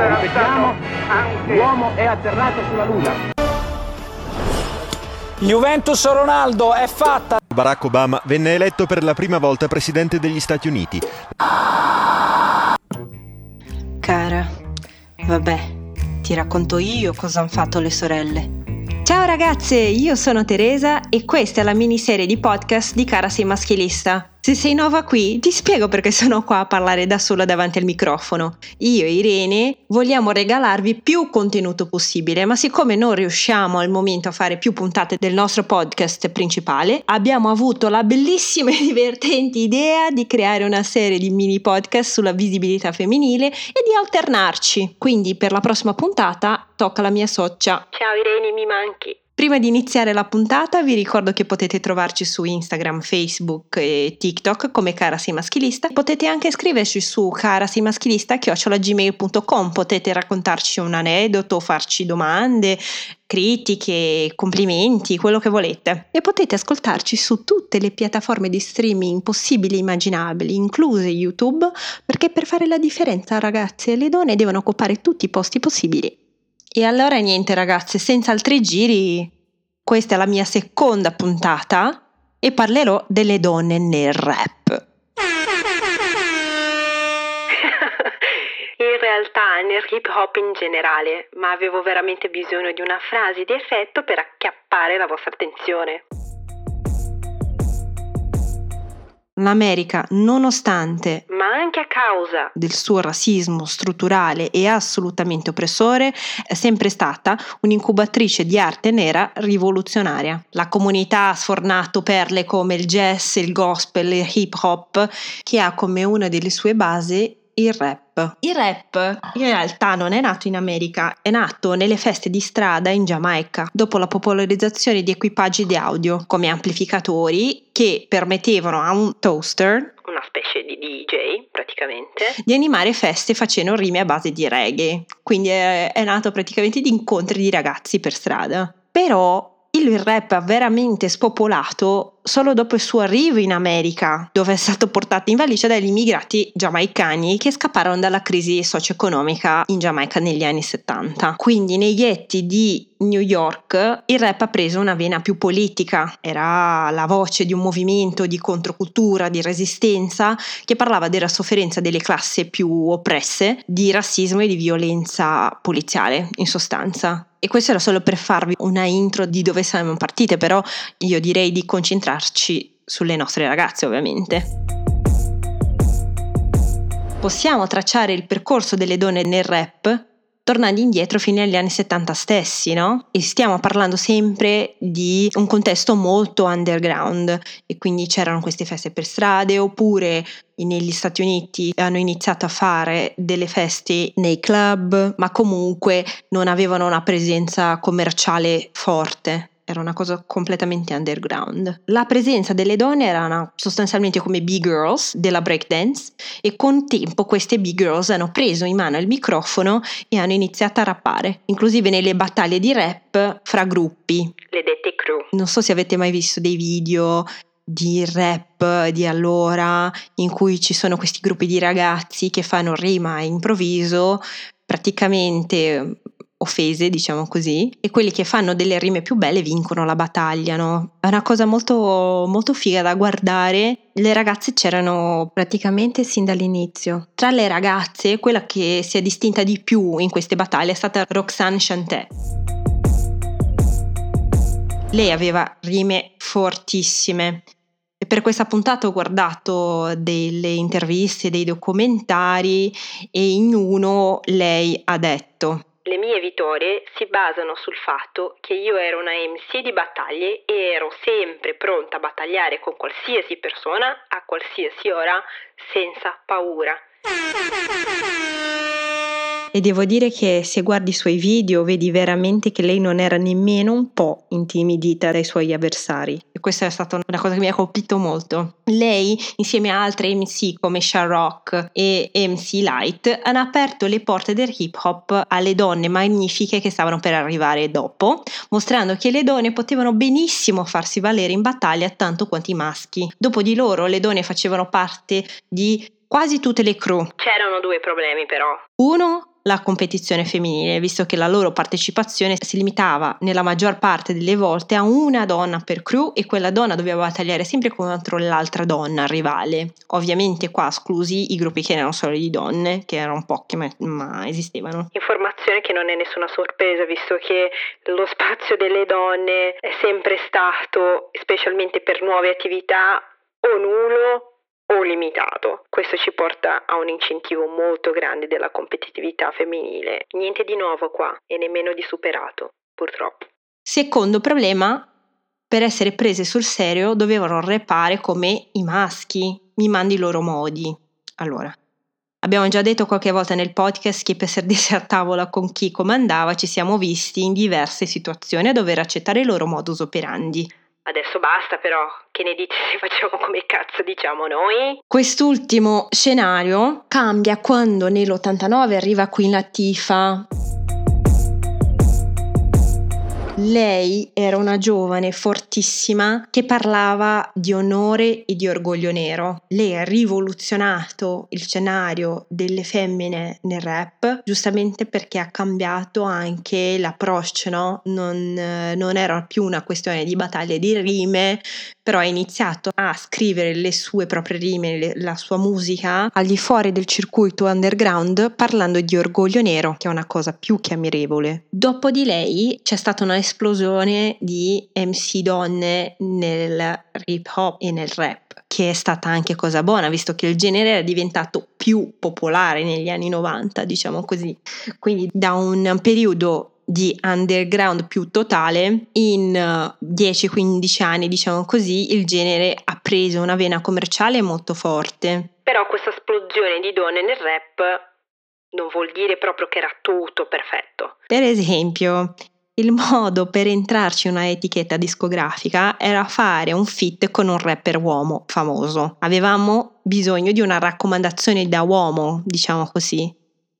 Ripetiamo, l'uomo è atterrato sulla Luna. Juventus Ronaldo è fatta. Barack Obama venne eletto per la prima volta presidente degli Stati Uniti. Cara, vabbè, ti racconto io cosa hanno fatto le sorelle. Ciao ragazze, io sono Teresa e questa è la miniserie di podcast di Cara sei maschilista. Se sei nuova qui, ti spiego perché sono qua a parlare da sola davanti al microfono. Io e Irene vogliamo regalarvi più contenuto possibile, ma siccome non riusciamo al momento a fare più puntate del nostro podcast principale, abbiamo avuto la bellissima e divertente idea di creare una serie di mini podcast sulla visibilità femminile e di alternarci. Quindi per la prossima puntata tocca la mia soccia. Ciao Irene, mi manchi. Prima di iniziare la puntata vi ricordo che potete trovarci su Instagram, Facebook e TikTok come Cara Sei Maschilista. Potete anche scriverci su caraseimaschilista.gmail.com Potete raccontarci un aneddoto, farci domande, critiche, complimenti, quello che volete. E potete ascoltarci su tutte le piattaforme di streaming possibili e immaginabili, incluse YouTube, perché per fare la differenza ragazze le donne devono occupare tutti i posti possibili. E allora niente ragazze, senza altri giri, questa è la mia seconda puntata e parlerò delle donne nel rap. In realtà nel hip hop in generale, ma avevo veramente bisogno di una frase di effetto per acchiappare la vostra attenzione. L'America, nonostante Ma anche a causa del suo razzismo strutturale e assolutamente oppressore, è sempre stata un'incubatrice di arte nera rivoluzionaria. La comunità ha sfornato perle come il jazz, il gospel, il hip hop, che ha come una delle sue basi il rap. Il rap in realtà non è nato in America, è nato nelle feste di strada in Giamaica, dopo la popolarizzazione di equipaggi di audio come amplificatori che permettevano a un toaster una specie di DJ praticamente. di animare feste facendo rime a base di reggae. Quindi è, è nato praticamente di incontri di ragazzi per strada. Però il rap ha veramente spopolato solo dopo il suo arrivo in America, dove è stato portato in valigia dagli immigrati giamaicani che scapparono dalla crisi socio-economica in Giamaica negli anni 70. Quindi nei ghetti di New York il rap ha preso una vena più politica, era la voce di un movimento di controcultura, di resistenza che parlava della sofferenza delle classi più oppresse, di razzismo e di violenza poliziale in sostanza. E questo era solo per farvi una intro di dove siamo partite, però io direi di concentrarci sulle nostre ragazze ovviamente. Possiamo tracciare il percorso delle donne nel rap tornando indietro fino agli anni 70 stessi, no? E stiamo parlando sempre di un contesto molto underground e quindi c'erano queste feste per strade oppure negli Stati Uniti hanno iniziato a fare delle feste nei club, ma comunque non avevano una presenza commerciale forte era una cosa completamente underground. La presenza delle donne erano sostanzialmente come B-girls della breakdance e con tempo queste B-girls hanno preso in mano il microfono e hanno iniziato a rappare, inclusive nelle battaglie di rap fra gruppi. Le dette crew. Non so se avete mai visto dei video di rap di allora in cui ci sono questi gruppi di ragazzi che fanno rima improvviso praticamente offese, diciamo così, e quelli che fanno delle rime più belle vincono la battaglia, no? È una cosa molto, molto figa da guardare. Le ragazze c'erano praticamente sin dall'inizio. Tra le ragazze, quella che si è distinta di più in queste battaglie è stata Roxanne Chantet. Lei aveva rime fortissime. E per questa puntata ho guardato delle interviste, dei documentari e in uno lei ha detto le mie vittorie si basano sul fatto che io ero una MC di battaglie e ero sempre pronta a battagliare con qualsiasi persona a qualsiasi ora senza paura. E devo dire che se guardi i suoi video vedi veramente che lei non era nemmeno un po' intimidita dai suoi avversari. E questa è stata una cosa che mi ha colpito molto. Lei, insieme a altre MC come Sharrock e MC Light, hanno aperto le porte del hip hop alle donne magnifiche che stavano per arrivare dopo, mostrando che le donne potevano benissimo farsi valere in battaglia tanto quanto i maschi. Dopo di loro le donne facevano parte di quasi tutte le crew. C'erano due problemi però. Uno, la competizione femminile, visto che la loro partecipazione si limitava nella maggior parte delle volte a una donna per crew e quella donna doveva battagliare sempre contro l'altra donna rivale. Ovviamente qua esclusi i gruppi che erano solo di donne, che erano pochi ma, ma esistevano. Informazione che non è nessuna sorpresa, visto che lo spazio delle donne è sempre stato, specialmente per nuove attività, o nullo o limitato. Questo ci porta a un incentivo molto grande della competitività femminile. Niente di nuovo qua e nemmeno di superato, purtroppo. Secondo problema, per essere prese sul serio dovevano repare come i maschi, mimando i loro modi. Allora, abbiamo già detto qualche volta nel podcast che per servirsi a tavola con chi comandava ci siamo visti in diverse situazioni a dover accettare il loro modus operandi. Adesso basta però, che ne dici se facciamo come cazzo diciamo noi? Quest'ultimo scenario cambia quando nell'89 arriva Queen Latifah lei era una giovane fortissima che parlava di onore e di orgoglio nero. Lei ha rivoluzionato il scenario delle femmine nel rap, giustamente perché ha cambiato anche l'approach, no? Non, non era più una questione di battaglie di rime, però ha iniziato a scrivere le sue proprie rime, le, la sua musica al di fuori del circuito underground parlando di orgoglio nero, che è una cosa più che ammirevole. Dopo di lei c'è stata una esplosione di MC donne nel hip hop e nel rap, che è stata anche cosa buona, visto che il genere era diventato più popolare negli anni 90, diciamo così. Quindi da un periodo di underground più totale, in 10-15 anni, diciamo così, il genere ha preso una vena commerciale molto forte. Però questa esplosione di donne nel rap non vuol dire proprio che era tutto perfetto. Per esempio, il modo per entrarci in una etichetta discografica era fare un fit con un rapper uomo famoso. Avevamo bisogno di una raccomandazione da uomo, diciamo così.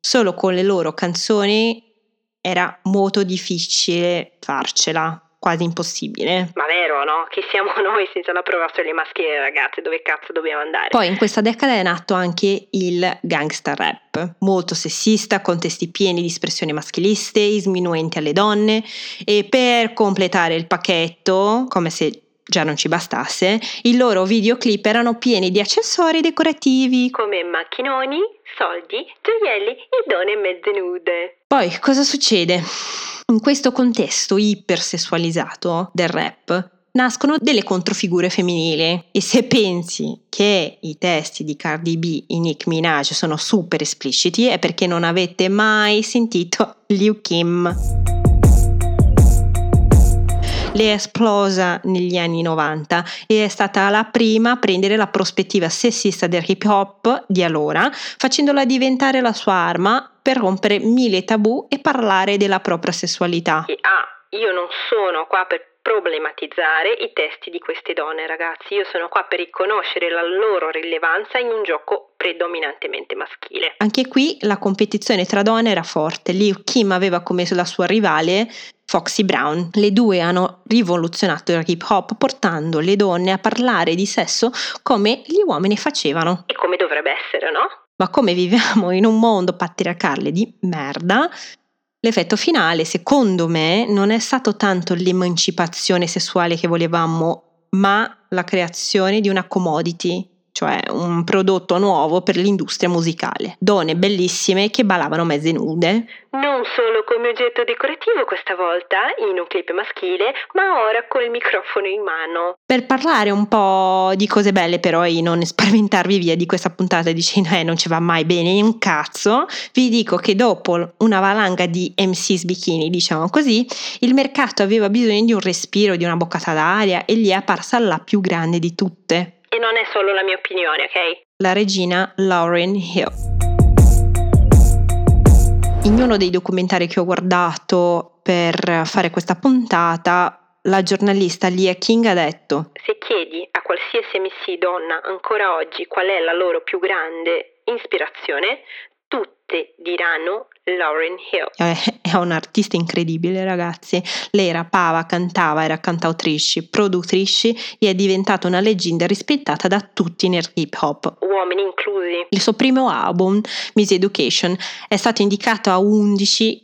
Solo con le loro canzoni era molto difficile farcela, quasi impossibile. Ma vero, no? Chi siamo noi senza l'approvazione maschile, ragazze? Dove cazzo dobbiamo andare? Poi in questa decada è nato anche il gangster rap, molto sessista, con testi pieni di espressioni maschiliste, sminuenti alle donne e per completare il pacchetto, come se già non ci bastasse, i loro videoclip erano pieni di accessori decorativi come macchinoni, soldi, gioielli e donne mezze nude. Poi cosa succede? In questo contesto ipersessualizzato del rap nascono delle controfigure femminili e se pensi che i testi di Cardi B e Nick Minaj sono super espliciti è perché non avete mai sentito Liu Kim. Lei è esplosa negli anni 90 e è stata la prima a prendere la prospettiva sessista del hip hop di allora, facendola diventare la sua arma per rompere mille tabù e parlare della propria sessualità. Ah, io non sono qua per problematizzare i testi di queste donne, ragazzi. Io sono qua per riconoscere la loro rilevanza in un gioco predominantemente maschile. Anche qui la competizione tra donne era forte. Liu Kim aveva come la sua rivale Foxy Brown. Le due hanno rivoluzionato il hip hop portando le donne a parlare di sesso come gli uomini facevano. E come dovrebbe essere, no? Ma come viviamo in un mondo patriarcale di merda, L'effetto finale, secondo me, non è stato tanto l'emancipazione sessuale che volevamo, ma la creazione di una commodity cioè un prodotto nuovo per l'industria musicale. Donne bellissime che ballavano mezze nude. Non solo come oggetto decorativo questa volta, in un clip maschile, ma ora col microfono in mano. Per parlare un po' di cose belle però e non spaventarvi via di questa puntata dicendo eh non ci va mai bene un cazzo, vi dico che dopo una valanga di MCs bikini, diciamo così, il mercato aveva bisogno di un respiro, di una boccata d'aria e gli è apparsa la più grande di tutte. E non è solo la mia opinione, ok? La regina Lauren Hill. In uno dei documentari che ho guardato per fare questa puntata, la giornalista Lia King ha detto: Se chiedi a qualsiasi MC donna ancora oggi qual è la loro più grande ispirazione, tutte diranno Lauren Hill. È un'artista incredibile, ragazzi. Lei rapava, cantava, era cantautrice, produttrice e è diventata una leggenda rispettata da tutti nel hip hop. Uomini inclusi. Il suo primo album, Miss Education, è stato indicato a 11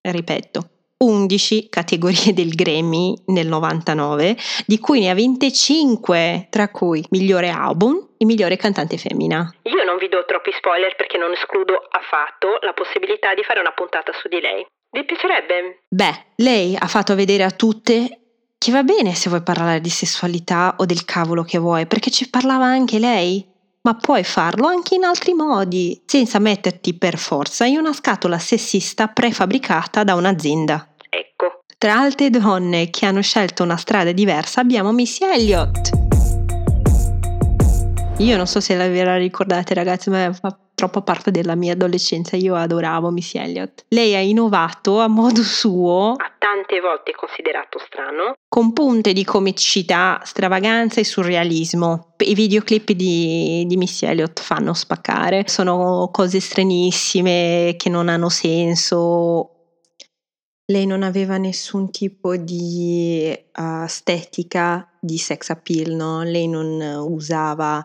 Ripeto, 11 categorie del Grammy nel 99, di cui ne ha vinte 5, tra cui migliore album e migliore cantante femmina. Io non vi do troppi spoiler perché non escludo affatto la possibilità di fare una puntata su di lei. Vi piacerebbe? Beh, lei ha fatto vedere a tutte che va bene se vuoi parlare di sessualità o del cavolo che vuoi, perché ci parlava anche lei ma puoi farlo anche in altri modi, senza metterti per forza in una scatola sessista prefabbricata da un'azienda. Ecco. Tra altre donne che hanno scelto una strada diversa abbiamo Missy Elliott. Io non so se ve la ricordate ragazzi, ma fa troppo parte della mia adolescenza, io adoravo Missy Elliott. Lei ha innovato a modo suo, Ha tante volte considerato strano. con punte di comicità, stravaganza e surrealismo. I videoclip di, di Missy Elliott fanno spaccare, sono cose stranissime che non hanno senso. Lei non aveva nessun tipo di uh, estetica di sex appeal, no? Lei non usava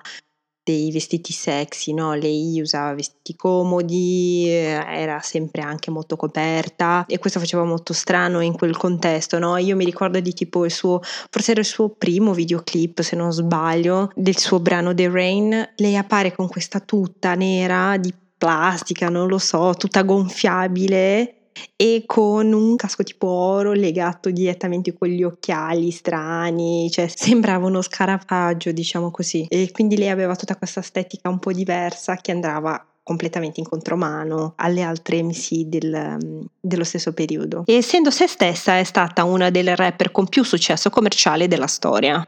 dei vestiti sexy, no? Lei usava vestiti comodi, eh, era sempre anche molto coperta e questo faceva molto strano in quel contesto, no? Io mi ricordo di tipo il suo, forse era il suo primo videoclip, se non sbaglio, del suo brano The Rain. Lei appare con questa tuta nera di plastica, non lo so, tutta gonfiabile e con un casco tipo oro legato direttamente con gli occhiali strani, cioè sembrava uno scarafaggio, diciamo così. E quindi lei aveva tutta questa estetica un po' diversa che andava completamente in contromano alle altre MC del, dello stesso periodo. E essendo se stessa è stata una delle rapper con più successo commerciale della storia.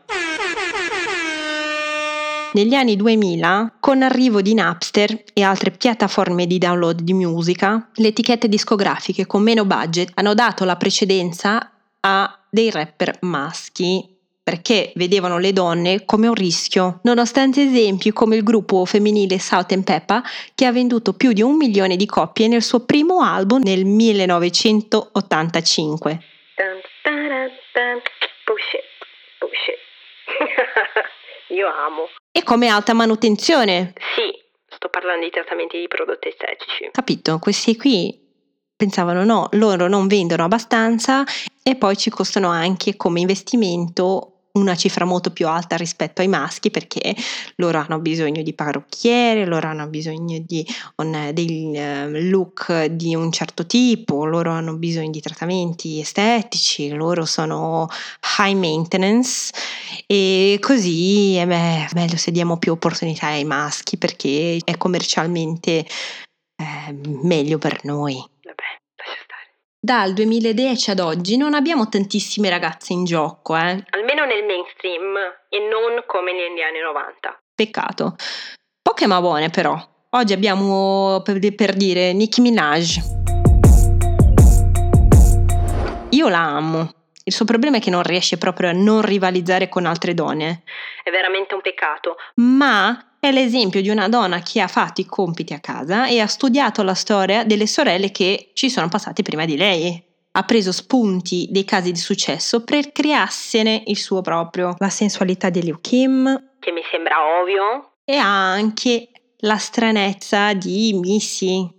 Negli anni 2000, con l'arrivo di Napster e altre piattaforme di download di musica, le etichette discografiche con meno budget hanno dato la precedenza a dei rapper maschi perché vedevano le donne come un rischio, nonostante esempi come il gruppo femminile Salt and Peppa che ha venduto più di un milione di copie nel suo primo album nel 1985. Dun, dun, dun, Bullshit. Io amo. E come alta manutenzione, Sì, sto parlando di trattamenti di prodotti estetici. capito? Questi qui pensavano no, loro non vendono abbastanza e poi ci costano anche come investimento una cifra molto più alta rispetto ai maschi perché loro hanno bisogno di parrucchiere, loro hanno bisogno di un, dei uh, look di un certo tipo, loro hanno bisogno di trattamenti estetici, loro sono high maintenance e così è meglio se diamo più opportunità ai maschi perché è commercialmente eh, meglio per noi. Dal 2010 ad oggi non abbiamo tantissime ragazze in gioco, eh. Almeno nel mainstream e non come negli anni 90. Peccato. Poche ma buone però. Oggi abbiamo per, per dire Nicki Minaj. Io la amo. Il suo problema è che non riesce proprio a non rivalizzare con altre donne. È veramente un peccato. Ma è l'esempio di una donna che ha fatto i compiti a casa e ha studiato la storia delle sorelle che ci sono passate prima di lei. Ha preso spunti dei casi di successo per crearsene il suo proprio. La sensualità di Liu Kim. Che mi sembra ovvio. E anche la stranezza di Missy,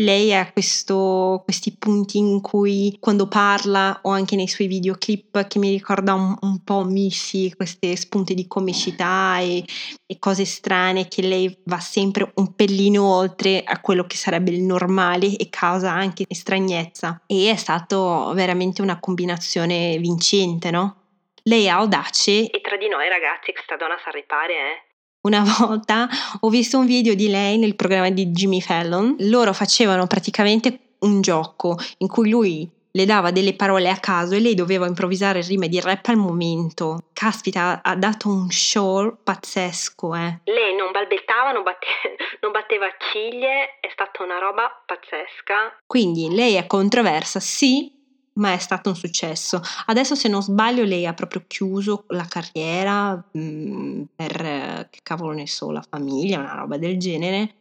lei ha questo, questi punti in cui quando parla o anche nei suoi videoclip che mi ricorda un, un po' Missy, queste spunte di comicità e, e, cose strane che lei va sempre un pellino oltre a quello che sarebbe il normale e causa anche estragnezza e è stato veramente una combinazione vincente, no? Lei ha audace e tra di noi ragazzi questa donna sa ripare, eh? Una volta ho visto un video di lei nel programma di Jimmy Fallon. Loro facevano praticamente un gioco in cui lui le dava delle parole a caso e lei doveva improvvisare rime di rap al momento. Caspita, ha dato un show pazzesco, eh. Lei non balbettava, non, batte- non batteva ciglia, è stata una roba pazzesca. Quindi lei è controversa, sì, ma è stato un successo. Adesso, se non sbaglio, lei ha proprio chiuso la carriera mh, mm, per, che cavolo ne so, la famiglia, una roba del genere.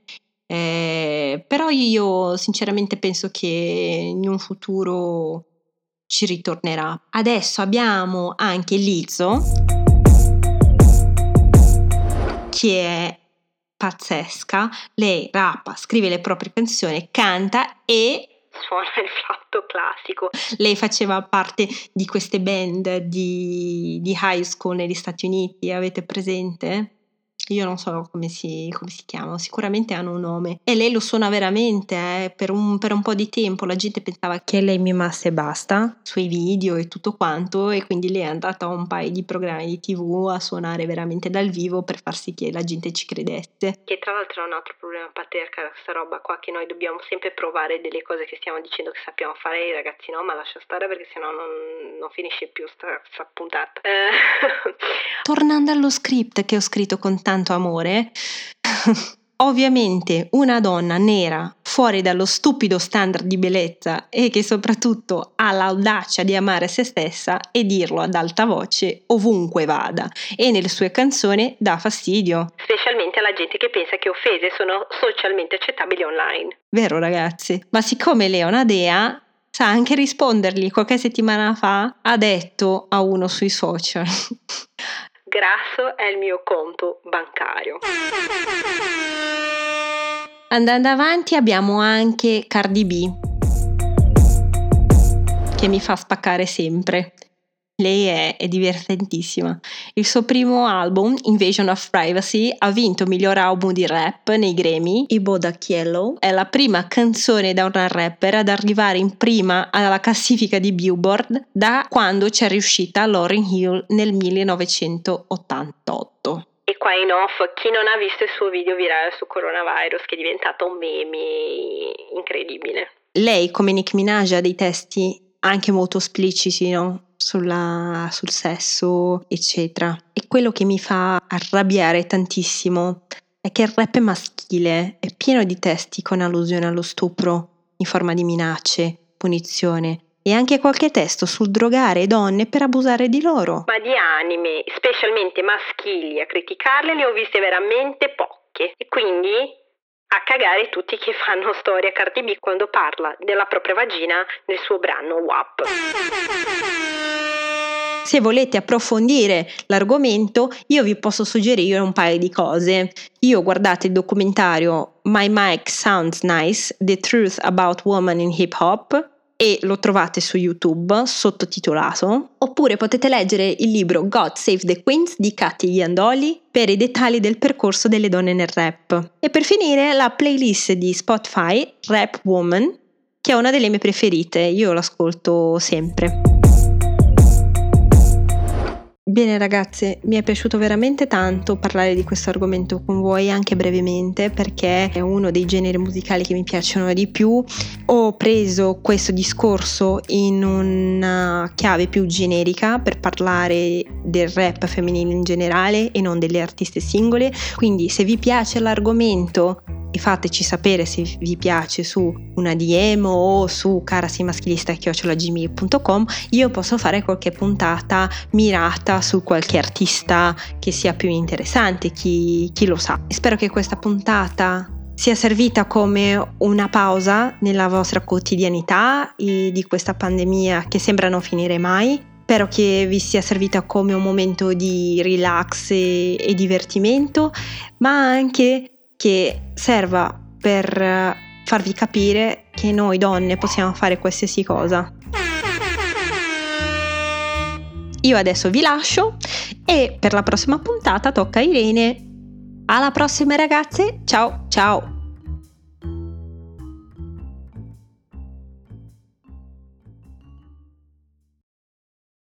Eh, però io sinceramente penso che in un futuro ci ritornerà. Adesso abbiamo anche Lizzo, che è pazzesca. Lei rappa, scrive le proprie canzoni, canta e suona il flauto classico. Lei faceva parte di queste band di, di high school negli Stati Uniti, avete presente? Io non so come si, come si chiamano, sicuramente hanno un nome. E lei lo suona veramente, eh, per, un, per, un, po' di tempo la gente pensava che lei mimasse e basta, sui video e tutto quanto, e quindi lei è andata a un paio di programmi di tv a suonare veramente dal vivo per far sì che la gente ci credesse. Che tra l'altro è un altro problema patriarcale, questa roba qua, che noi dobbiamo sempre provare delle cose che stiamo dicendo che sappiamo fare, i ragazzi no, ma lascia stare perché sennò non, non finisce più sta, sta puntata. Eh. Tornando allo script che ho scritto con tanto tanto amore, ovviamente una donna nera fuori dallo stupido standard di bellezza e che soprattutto ha l'audacia di amare se stessa e dirlo ad alta voce ovunque vada e nelle sue canzoni dà fastidio. Specialmente alla gente che pensa che offese sono socialmente accettabili online. Vero ragazzi, ma siccome Leona Dea sa anche rispondergli qualche settimana fa ha detto a uno sui social grasso è il mio conto bancario. Andando avanti abbiamo anche Cardi B, che mi fa spaccare sempre. Lei è, è, divertentissima. Il suo primo album, Invasion of Privacy, ha vinto miglior album di rap nei Grammy, I Bodak Yellow. È la prima canzone da una rapper ad arrivare in prima alla classifica di Billboard da quando c'è riuscita Lauryn Hill nel 1988. E qua in off, chi non ha visto il suo video virale su coronavirus che è diventato un meme incredibile. Lei, come Nick Minaj, ha dei testi anche molto espliciti, no? Sulla, sul sesso, eccetera. E quello che mi fa arrabbiare tantissimo è che il rap maschile è pieno di testi con allusione allo stupro in forma di minacce, punizione e anche qualche testo sul drogare donne per abusare di loro. Ma di anime, specialmente maschili, a criticarle le ho viste veramente poche. E quindi a cagare tutti che fanno storia Cardi B quando parla della propria vagina nel suo brano WAP. Se volete approfondire l'argomento, io vi posso suggerire un paio di cose. Io guardate il documentario My Mic Sounds Nice: The Truth About Women in Hip Hop e lo trovate su YouTube sottotitolato, oppure potete leggere il libro God Save the Queens di Katy Iandoli per i dettagli del percorso delle donne nel rap. E per finire la playlist di Spotify Rap Woman, che è una delle mie preferite, io l'ascolto sempre. Bene ragazze, mi è piaciuto veramente tanto parlare di questo argomento con voi anche brevemente perché è uno dei generi musicali che mi piacciono di più. Ho preso questo discorso in una chiave più generica per parlare del rap femminile in generale e non delle artiste singole, quindi se vi piace l'argomento e fateci sapere se vi piace su una DM o su carasimaschilista.gmail.com io posso fare qualche puntata mirata su qualche artista che sia più interessante, chi, chi lo sa. Spero che questa puntata sia servita come una pausa nella vostra quotidianità di questa pandemia che sembra non finire mai. Spero che vi sia servita come un momento di relax e, e divertimento, ma anche che serva per eh, farvi capire che noi donne possiamo fare qualsiasi cosa. Io adesso vi lascio e per la prossima puntata tocca a Irene. Alla prossima ragazze, ciao ciao!